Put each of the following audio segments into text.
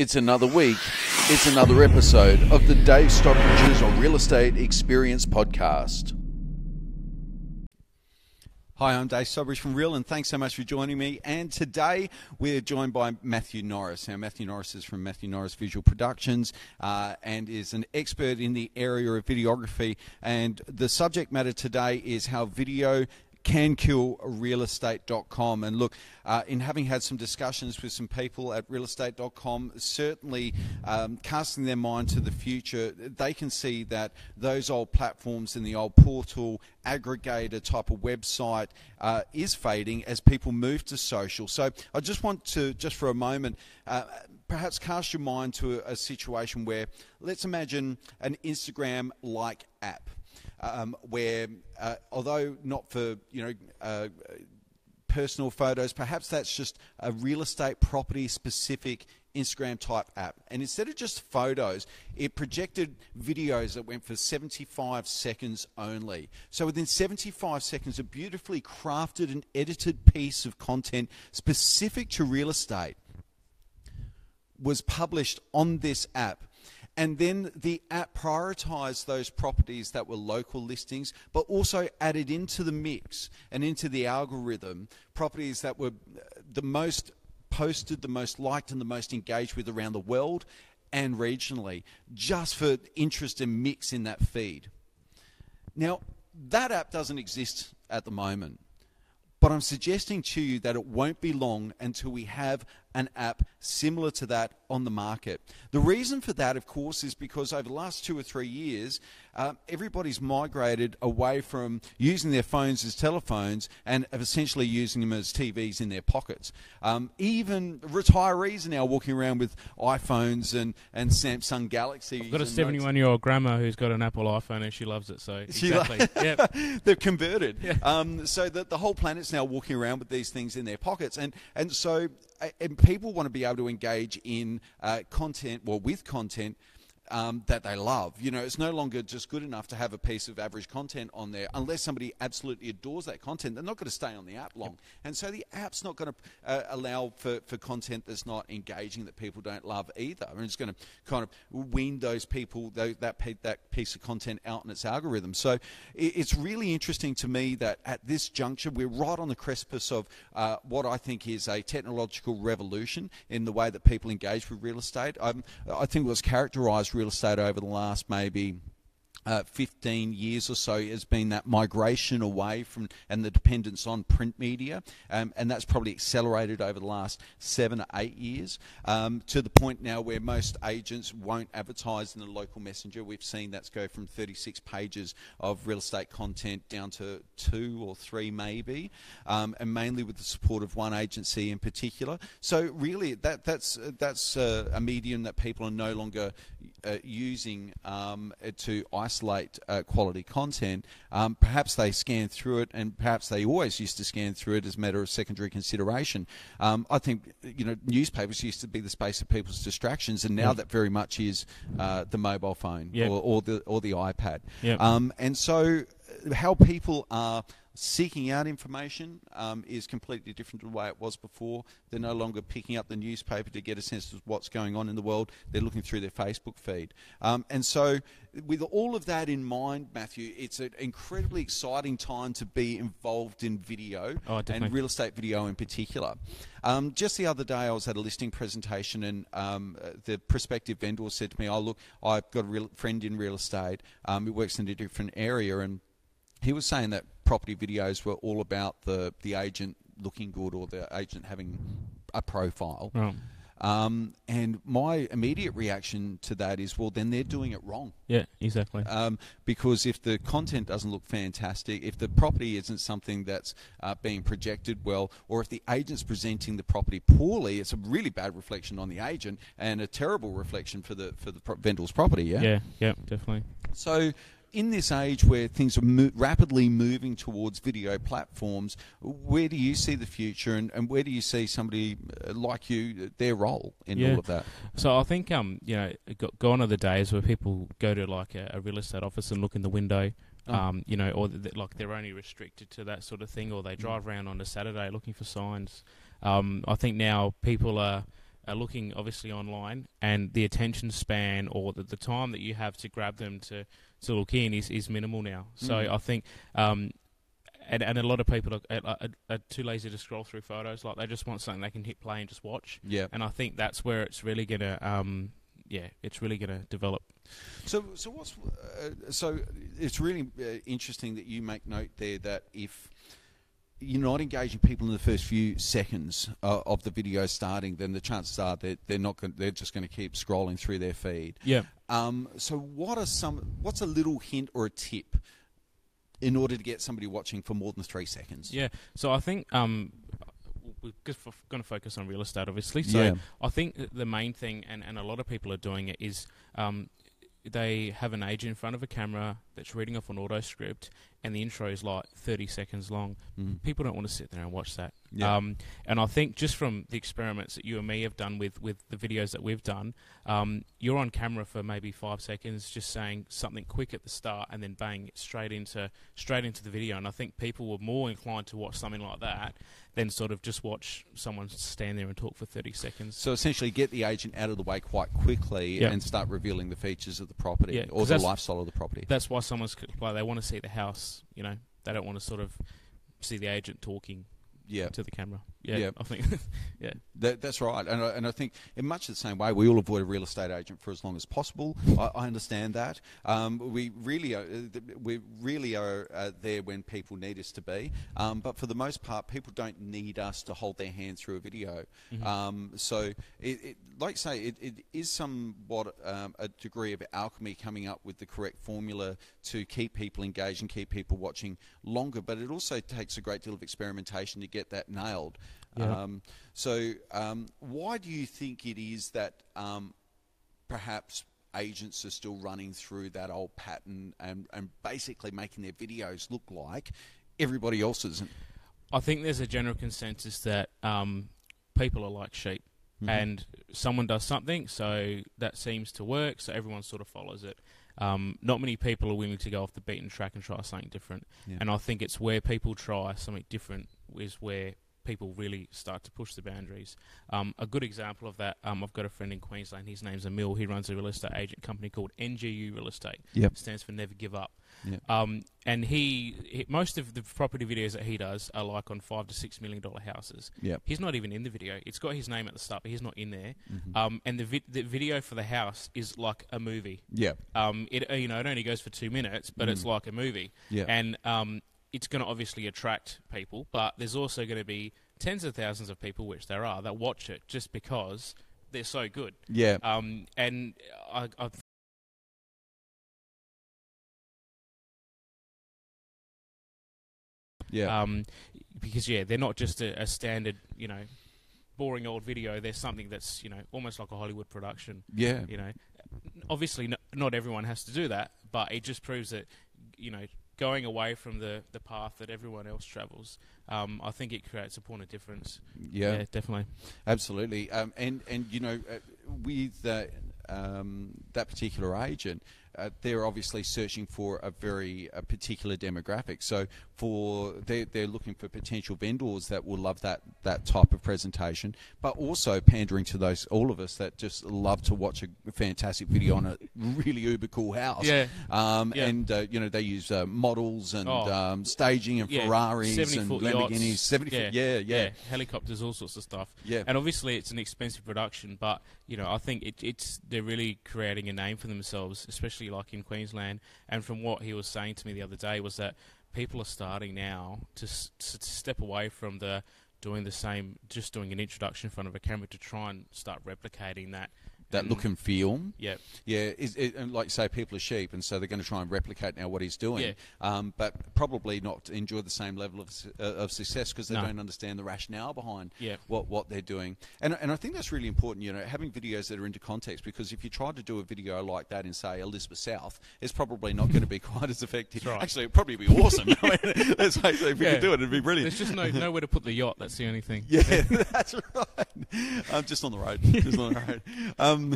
It's another week. It's another episode of the Dave Stockbridge's Real Estate Experience Podcast. Hi, I'm Dave Stockbridge from Real, and thanks so much for joining me. And today we're joined by Matthew Norris. Now, Matthew Norris is from Matthew Norris Visual Productions uh, and is an expert in the area of videography. And the subject matter today is how video can kill realestate.com. And look, uh, in having had some discussions with some people at realestate.com, certainly um, casting their mind to the future, they can see that those old platforms and the old portal aggregator type of website uh, is fading as people move to social. So I just want to, just for a moment, uh, perhaps cast your mind to a, a situation where let's imagine an Instagram like app um, where uh, although not for you know uh, personal photos, perhaps that's just a real estate property specific Instagram type app. And instead of just photos, it projected videos that went for 75 seconds only. So within 75 seconds, a beautifully crafted and edited piece of content specific to real estate was published on this app and then the app prioritized those properties that were local listings, but also added into the mix and into the algorithm properties that were uh, the most posted, the most liked, and the most engaged with around the world and regionally, just for interest and mix in that feed. Now, that app doesn't exist at the moment. But I'm suggesting to you that it won't be long until we have an app similar to that on the market. The reason for that, of course, is because over the last two or three years, uh, everybody's migrated away from using their phones as telephones and essentially using them as TVs in their pockets. Um, even retirees are now walking around with iPhones and, and Samsung Galaxy. I've got a 71 year old grandma who's got an Apple iPhone and she loves it. So exactly, yep. they've converted. Yeah. Um, so that the whole planet's now walking around with these things in their pockets, and and so and people want to be able to engage in uh, content, well, with content um, that they love. You know, it's no longer just good enough to have a piece of average content on there. Unless somebody absolutely adores that content, they're not going to stay on the app long. Yep. And so the app's not going to uh, allow for, for content that's not engaging, that people don't love either. I mean, it's going to kind of wean those people, that, that piece of content out in its algorithm. So it's really interesting to me that at this juncture, we're right on the precipice of uh, what I think is a technological revolution in the way that people engage with real estate. Um, I think it was characterized real estate over the last maybe uh, 15 years or so has been that migration away from and the dependence on print media, um, and that's probably accelerated over the last seven or eight years um, to the point now where most agents won't advertise in the local messenger. We've seen that go from 36 pages of real estate content down to two or three, maybe, um, and mainly with the support of one agency in particular. So really, that that's that's uh, a medium that people are no longer uh, using um, to isolate uh, quality content, um, perhaps they scan through it, and perhaps they always used to scan through it as a matter of secondary consideration. Um, I think you know newspapers used to be the space of people's distractions, and now yep. that very much is uh, the mobile phone yep. or, or, the or the iPad. Yep. Um, and so, uh, how people are seeking out information um, is completely different to the way it was before. They're no longer picking up the newspaper to get a sense of what's going on in the world. They're looking through their Facebook feed. Um, and so, with all of that in mind, Matthew, it's an incredibly exciting time to be involved in video oh, and real estate video in particular. Um, just the other day, I was at a listing presentation, and um, the prospective vendor said to me, "Oh, look, I've got a real friend in real estate um, who works in a different area, and he was saying that property videos were all about the the agent looking good or the agent having a profile. Um, and my immediate reaction to that is, well, then they're doing it wrong. Yeah, exactly. Um, because if the content doesn't look fantastic, if the property isn't something that's uh, being projected well, or if the agent's presenting the property poorly, it's a really bad reflection on the agent and a terrible reflection for the for the pro- vendor's property. Yeah. Yeah. Yeah. Definitely. So in this age where things are mo- rapidly moving towards video platforms, where do you see the future, and, and where do you see somebody uh, like you their role in yeah. all of that? So I think um you know gone are the days where people go to like a, a real estate office and look in the window. Oh. Um, you know, or th- like they're only restricted to that sort of thing, or they mm. drive around on a Saturday looking for signs. Um, I think now people are are looking obviously online, and the attention span or the, the time that you have to grab them to, to look in is, is minimal now. So Mm. I think, um, and, and a lot of people are, are, are, too lazy to scroll through photos. Like they just want something they can hit play and just watch. Yeah. And I think that's where it's really gonna, um, yeah, it's really gonna develop. So, so what's uh, so? It's really uh, interesting that you make note there that if you're not engaging people in the first few seconds uh, of the video starting, then the chances are that they're not Gonna, they're just going to keep scrolling through their feed. Yeah. Um, so, what are some? What's a little hint or a tip in order to get somebody watching for more than three seconds? Yeah. So I think um, we're going to focus on real estate, obviously. So Yeah. I think the main thing, and, and a lot of people are doing it, is um, they have an agent in front of a camera that's reading off an auto script, and the intro is like 30 seconds long. Mhm. People don't want to sit there and watch that. Yeah. Um, and I think just from the experiments that you and me have done with, with the videos that we've done, um, you're on camera for maybe five seconds, just saying something quick at the start, and then bang, straight into straight into the video. And I think people were more inclined to watch something like that than sort of just watch someone stand there and talk for 30 seconds. So essentially, get the agent out of the way quite quickly Yeah. and start revealing the features of the property Yeah, or the lifestyle of the property. That's why someone's like they want to see the house. You know, they don't want to sort of see the agent talking yeah. to the camera. Yeah, Yeah. I think. yeah, That, that's right, and I, and I think in much the same way, we all avoid a real estate agent for as long as possible. I, I understand that. Um, we really are, uh, we really are uh, there when people need us to be, um, but for the most part, people don't need us to hold their hand through a video. Mm-hmm. Um, so, it, it, like I say, it, it is somewhat um, a degree of alchemy coming up with the correct formula to keep people engaged and keep people watching longer. But it also takes a great deal of experimentation to get that nailed. Yeah. Um, so, um, why do you think it is that um, perhaps agents are still running through that old pattern and, and basically making their videos look like everybody else's? I think there's a general consensus that um, people are like sheep, Mhm. and someone does something, so that seems to work, so everyone sort of follows it. Um, not many people are willing to go off the beaten track and try something different, Yeah. and I think it's where people try something different is where people really start to push the boundaries. Um, a good example of that, um, I've got a friend in Queensland. His name's Emil. He runs a real estate agent company called NGU Real Estate. Yep. stands for Never Give Up. Yep. Um, and he, he, most of the property videos that he does are like on five to six million dollar houses. Yep. He's not even in the video. It's got his name at the start, but he's not in there. Mhm. Um, and the vi- the video for the house is like a movie. yeah. Um, it you know it only goes for two minutes, but it's Mm. like a movie. Yeah. And um, it's going to obviously attract people, but there's also going to be tens of thousands of people, which there are, that watch it just because they're so good. yeah. Um, and I, I yeah. Um, because yeah, they're not just a, a standard, you know, boring old video. They're something that's you know almost like a Hollywood production. yeah. You know, obviously no, not everyone has to do that, but it just proves that you know going away from the the path that everyone else travels. Um, I think it creates a point of difference. Yeah. definitely. Absolutely, um, and and you know, uh, with uh, um, that particular agent, uh, they're obviously searching for a very a particular demographic. So for they're, they're looking for potential vendors that will love that that type of presentation, but also pandering to those all of us that just love to watch a fantastic video on a really uber cool house. Yeah. Um, Yeah. And uh, you know they use uh, models and Oh. um, staging and Yeah, Ferraris and Lamborghinis. yachts. Seventy foot, yeah, yeah, helicopters, all sorts of stuff. Yeah. and obviously it's an expensive production, but you know I think it, it's they're really creating a name for themselves, especially like in Queensland. And from what he was saying to me the other day was that people are starting now to, s- to step away from the doing the same, just doing an introduction in front of a camera to try and start replicating that. That And- look and feel. Yeah, Yeah, is it, and like you say, people are sheep, and so they're going to try and replicate now what he's doing, Yeah. um, but probably not enjoy the same level of, uh, of success because they No. don't understand the rationale behind Yeah. what, what they're doing. And, and I think that's really important, you know, having videos that are into context because if you try to do a video like that in, say, Elizabeth South, it's probably not going to be quite as effective. Right. Actually, it'd probably be awesome. I mean, let's face it, if we Yeah. could do it, it'd be brilliant. there's just no nowhere to put the yacht. That's the only thing. Yeah, that's right. Um, just on the road. Just on the road. Um, um,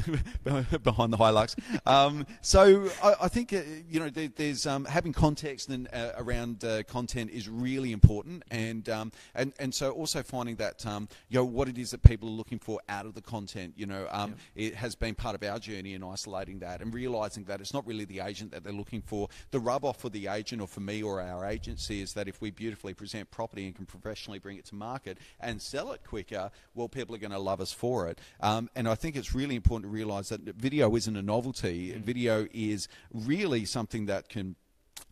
behind the Hilux. Um, so I, I think uh, you know there, there's um, having context and uh, around uh, content is really important, and um, and and so also finding that um, you know what it is that people are looking for out of the content. You know, um, it has been part of our journey in isolating that and realizing that it's not really the agent that they're looking for. The rub off for the agent or for me or our agency is that if we beautifully present property and can professionally bring it to market and sell it quicker, well, people are going to love us for it. Um, and I think it's really important to realize that video isn't a novelty. Mm. Video is really something that can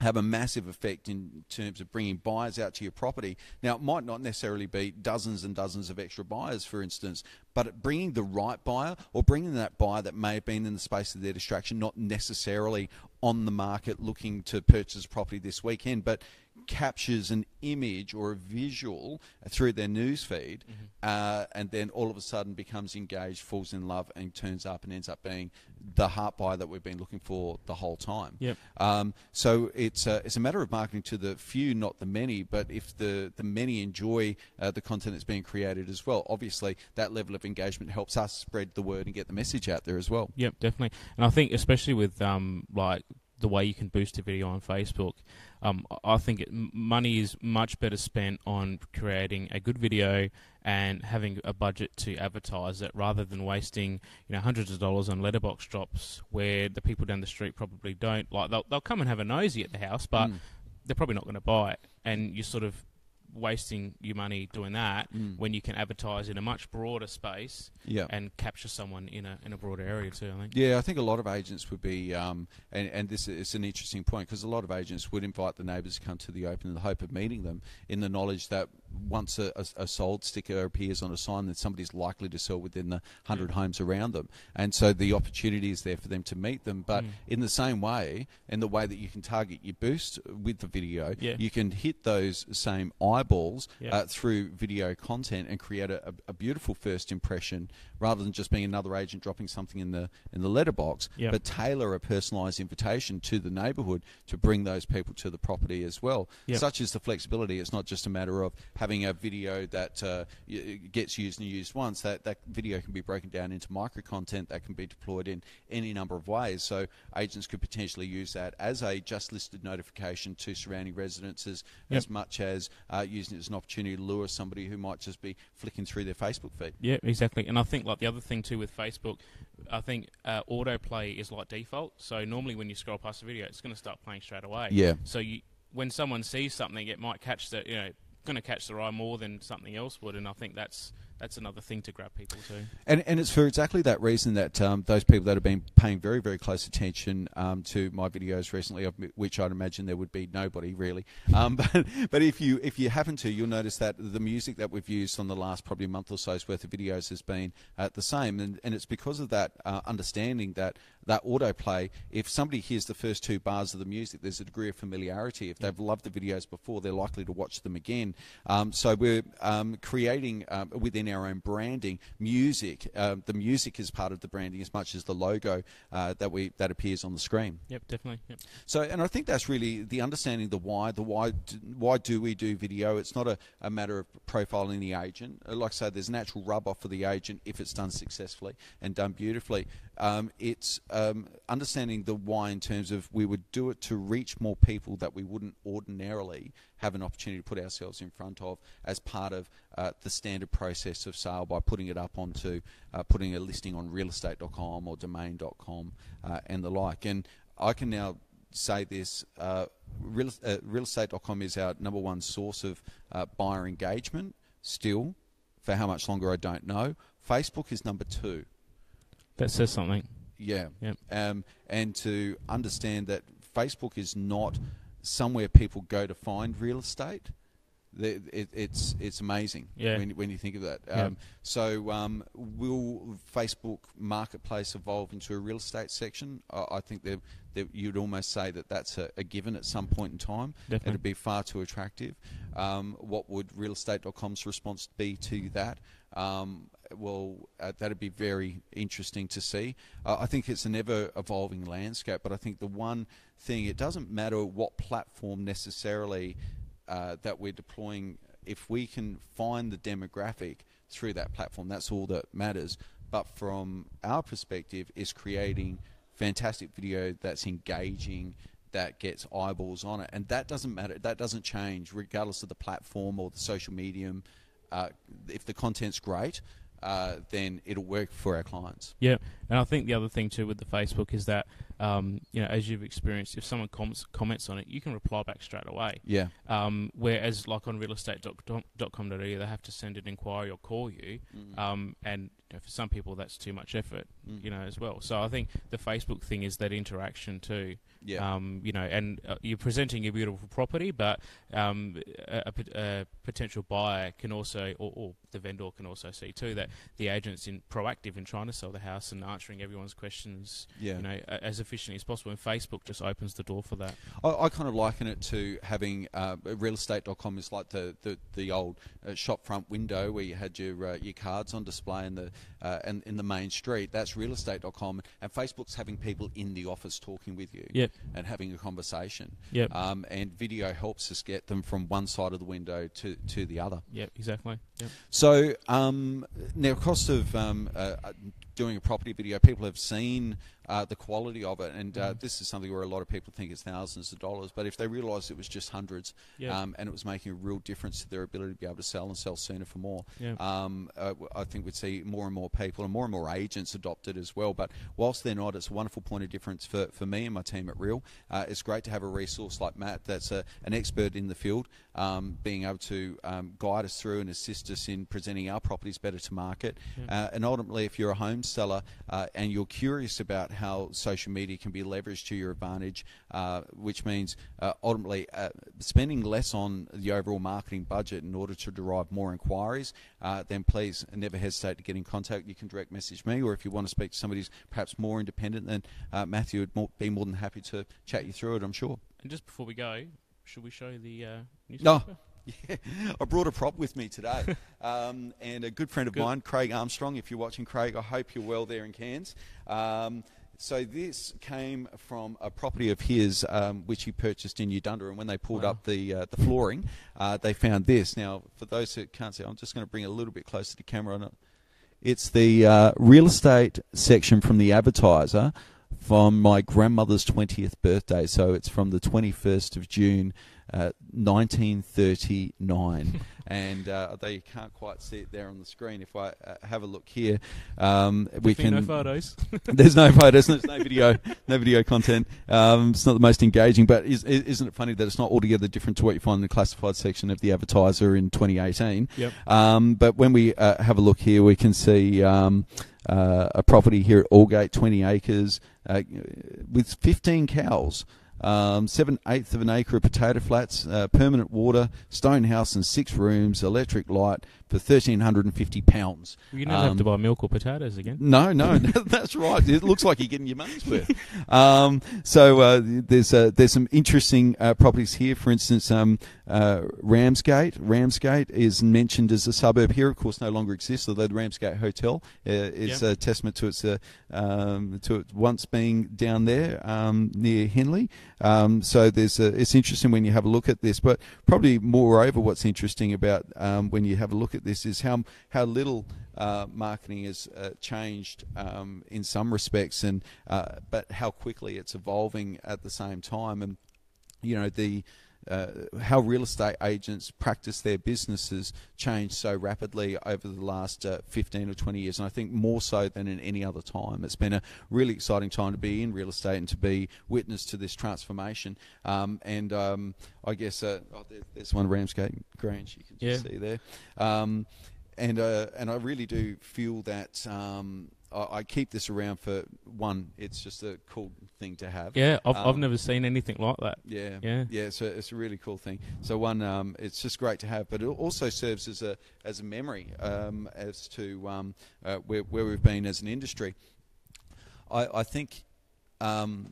have a massive effect in terms of bringing buyers out to your property. Now, it might not necessarily be dozens and dozens of extra buyers, for instance, but bringing the right buyer or bringing that buyer that may have been in the space of their distraction, not necessarily on the market looking to purchase property this weekend, but captures an image or a visual through their news feed, mm-hmm. uh, and then all of a sudden becomes engaged, falls in love, and turns up and ends up being the heart buyer that we've been looking for the whole time. Yep. Um, so it's a, it's a matter of marketing to the few, not the many. But if the the many enjoy uh, the content that's being created as well, obviously that level of engagement helps us spread the word and get the message out there as well. Yep, definitely. And I think especially with um, like the way you can boost a video on Facebook. Um, I think it, money is much better spent on creating a good video and having a budget to advertise it rather than wasting you know hundreds of dollars on letterbox drops where the people down the street probably don't like they'll, they'll come and have a nosy at the house but mm. they're probably not going to buy it and you sort of wasting your money doing that mm. when you can advertise in a much broader space yeah. and capture someone in a in a broader area too. I think. Yeah, I think a lot of agents would be, um, and and this is an interesting point because a lot of agents would invite the neighbours to come to the open in the hope of meeting them, in the knowledge that once a, a, a sold sticker appears on a sign, then somebody's likely to sell within the hundred mm. homes around them, and so the opportunity is there for them to meet them. But mm. in the same way, in the way that you can target your boost with the video, yeah. you can hit those same eyeballs yeah. uh, through video content and create a, a, beautiful first impression rather than just being another agent dropping something in the in the letterbox, yep. but tailor a personalised invitation to the neighbourhood to bring those people to the property as well. Yep. Such is the flexibility. It's not just a matter of having a video that uh, gets used and used once. That that video can be broken down into micro content that can be deployed in any number of ways. So agents could potentially use that as a just listed notification to surrounding residences, yep. as much as uh, using it as an opportunity to lure somebody who might just be flicking through their Facebook feed. Yeah, exactly. And I think like the other thing too with Facebook, I think uh, autoplay is like default. So normally when you scroll past a video, it's going to start playing straight away. Yeah. So you, when someone sees something, it might catch the you know going to catch their eye more than something else would, and I think that's that's another thing to grab people to. And and it's for exactly that reason that um, those people that have been paying very very close attention um, to my videos recently, which I'd imagine there would be nobody really, um, but but if you if you happen to, you'll notice that the music that we've used on the last probably month or so's worth of videos has been uh, the same, and and it's because of that uh, understanding that that autoplay, if somebody hears the first two bars of the music, there's a degree of familiarity. If they've loved the videos before, they're likely to watch them again. Um, so we're um, creating um, within our own branding music. Uh, the music is part of the branding as much as the logo uh, that we that appears on the screen. Yep, definitely. Yep. So, and I think that's really the understanding the why. The why. Why do we do video? It's not a, a matter of profiling the agent. Like I say, there's natural rub off for the agent if it's done successfully and done beautifully. Um, it's um, understanding the why in terms of we would do it to reach more people that we wouldn't ordinarily have an opportunity to put ourselves in front of as part of uh, the standard process of sale by putting it up onto uh, putting a listing on realestate.com or domain.com uh, and the like. And I can now say this uh, real, uh, realestate.com is our number one source of uh, buyer engagement still. For how much longer, I don't know. Facebook is number two. That says something. Yeah. Yep. Um, and to understand that Facebook is not somewhere people go to find real estate. It, it, it's it's amazing yeah. when, when you think of that. Yeah. Um, so, um, will Facebook Marketplace evolve into a real estate section? I, I think that you'd almost say that that's a, a, given at some point in time. Definitely. It'd be far too attractive. Um, what would realestate.com's response be to that? Um, well, uh, that'd be very interesting to see. Uh, I think it's an ever evolving landscape, but I think the one thing, it doesn't matter what platform necessarily uh, that we're deploying, if we can find the demographic through that platform, that's all that matters. but from our perspective, is creating fantastic video that's engaging, that gets eyeballs on it, and that doesn't matter. That doesn't change regardless of the platform or the social medium. Uh, if the content's great, uh, then it'll work for our clients. Yeah, and I think the other thing too with the Facebook is that um, you know as you've experienced, if someone comments comments on it, you can reply back straight away. Yeah. Um, whereas like on realestate.com.au, they have to send an inquiry or call you, Mm. um, and you know, for some people that's too much effort, Mm. you know, as well. So I think the Facebook thing is that interaction too. Yeah. Um, you know, and uh, you're presenting a beautiful property, but um, a, a a potential buyer can also, or, or the vendor can also see too that the agent's in proactive in trying to sell the house and answering everyone's questions. Yeah. You know, as efficiently as possible. And Facebook just opens the door for that. I, I kind of liken it to having uh, realestate.com is like the the, the old uh, shop front window where you had your uh, your cards on display in the uh, and in the main street. That's realestate.com, and Facebook's having people in the office talking with you Yep. and having a conversation. Yep. Um, and video helps us get them from one side of the window to to the other. Yep. Exactly. Yep. So um, now, cost of um, uh, uh, doing a property video, people have seen uh, the quality of it, and uh, Mhm. this is something where a lot of people think it's thousands of dollars. But if they realised it was just hundreds, Yep. um, and it was making a real difference to their ability to be able to sell and sell sooner for more, Yep. um, uh, I think we'd see more and more people and more and more agents adopt it as well. But whilst they're not, it's a wonderful point of difference for, for me and my team at Real. Uh, it's great to have a resource like Matt that's a, an expert in the field, um, being able to um, guide us through and assist us in presenting our properties better to market. Yep. Uh, and ultimately, if you're a home seller uh, and you're curious about how social media can be leveraged to your advantage, uh, which means uh, ultimately uh, spending less on the overall marketing budget in order to derive more inquiries, uh, then please never hesitate to get in contact. You can direct message me, or if you want to speak to somebody who's perhaps more independent, then uh, Matthew would more, be more than happy to chat you through it, I'm sure. And just before we go, should we show the uh, No. Yeah, I brought a prop with me today, um, and a good friend of Good. mine, Craig Armstrong. If you're watching, Craig, I hope you're well there in Cairns. Um, so this came from a property of his, um, which he purchased in Udunda, and when they pulled Wow. up the uh, the flooring, uh, they found this. Now, for those who can't see, I'm just going to bring it a little bit closer to camera. It's the uh, real estate section from the advertiser from my grandmother's 20th birthday. So it's from the 21st of June, uh, 1939. and uh, you can't quite see it there on the screen, if I uh, have a look here, um, we can. no photos. there's no photos, there's no video, no video content. Um, it's not the most engaging, but is, isn't it funny that it's not altogether different to what you find in the classified section of the advertiser in 2018? yep. Um, but when we uh, have a look here, we can see um, uh, a property here at Aldgate, 20 acres, uh, with 15 cows. Um, seven eighths of an acre of potato flats, uh, permanent water, stone house and six rooms, electric light for thirteen hundred and fifty pounds. Well, you never have to Um, buy milk or potatoes again. No, no, that's right. It looks like you're getting your money's worth. Um, so uh, there's uh, there's some interesting uh, properties here. For instance, um, uh, Ramsgate. Ramsgate is mentioned as a suburb here. Of course, no longer exists. Although the Ramsgate Hotel uh, is Yep. a testament to its uh, um, to it once being down there um, near Henley. Um, so there's a, it's interesting when you have a look at this. But probably moreover, what's interesting about um, when you have a look at this is how how little uh, marketing has uh, changed um, in some respects, and uh, but how quickly it's evolving at the same time, and you know the. Uh, how real estate agents practice their businesses changed so rapidly over the last uh, 15 or 20 years, and I think more so than in any other time. It's been a really exciting time to be in real estate and to be witness to this transformation. Um, and um, I guess uh, oh, there, there's one Ramsgate Grange you can just Yeah. see there. Um, and uh, and I really do feel that um, I, I keep this around for one. It's just a cool thing to have. Yeah, I've, I've Um, never seen anything like that. Yeah, Yeah. yeah. It's a, it's a really cool thing. So one, um, it's just great to have, but it also serves as a as a memory um, as to um, uh, where where we've been as an industry. I, I think. Um,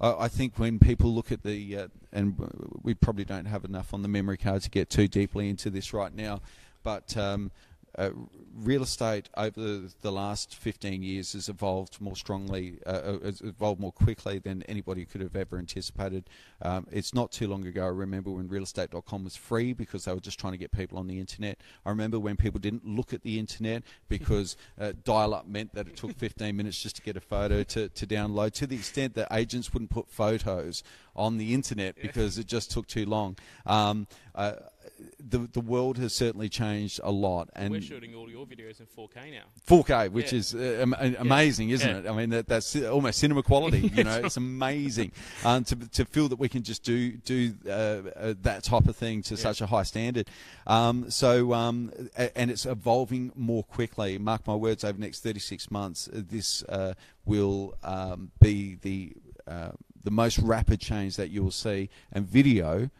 I I think when people look at the, uh, and we probably don't have enough on the memory card to get too deeply into this right now, but um, uh, real estate over the last 15 years has evolved more strongly, uh, uh, has evolved more quickly than anybody could have ever anticipated. Um, it's not too long ago, I remember when realestate.com was free because they were just trying to get people on the internet. I remember when people didn't look at the internet because uh, dial up meant that it took 15 minutes just to get a photo to, to download, to the extent that agents wouldn't put photos on the internet because it just took too long. Um, uh, the the world has certainly changed a lot, and we're shooting all your videos in 4K now. 4K, which Yeah. is uh, am- amazing, isn't Yeah. it? I mean, that, that's almost cinema quality. You know, it's amazing um, to to feel that we can just do do uh, uh, that type of thing to Yeah. such a high standard. Um, so, um, and it's evolving more quickly. Mark my words, over the next 36 months, uh, this uh, will um, be the uh, the most rapid change that you will see, and video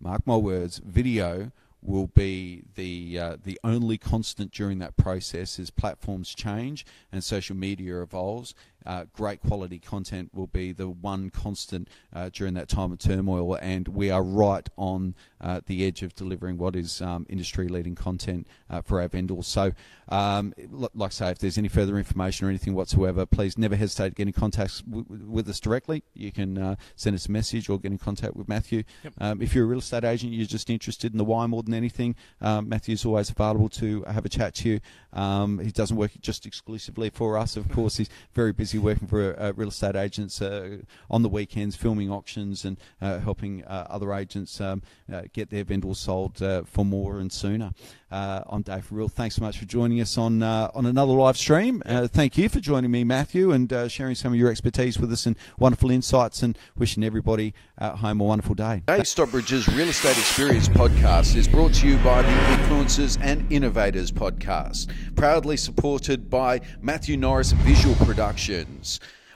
mark my words, video will be the uh, the only constant during that process as platforms change and social media evolves. Uh, great quality content will be the one constant uh, during that time of turmoil, and we are right on uh, the edge of delivering what is um, industry-leading content uh, for our vendors. So, um, like I say, if there's any further information or anything whatsoever, please never hesitate to get in contact w- w- with us directly. You can uh, send us a message or get in contact with Matthew. Yep. Um, if you're a real estate agent, you're just interested in the why more than anything, um, Matthew's always available to have a chat to you. Um, he doesn't work just exclusively for us, of course. He's very busy working for uh, real estate agents uh, on the weekends, filming auctions and uh, helping uh, other agents um, uh, get their vendors sold uh, for more and sooner. Uh, I'm Dave for Real. Thanks so much for joining us on uh, on another live stream. Uh, thank you for joining me, Matthew, and uh, sharing some of your expertise with us and wonderful insights. And wishing everybody at home a wonderful day. Dave Stockbridge's Real Estate Experience podcast is brought to you by the Influencers and Innovators podcast, proudly supported by Matthew Norris Visual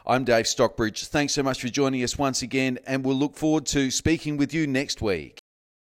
I'm Dave Stockbridge. Thanks so much for joining us once again, and we'll look forward to speaking with you next week.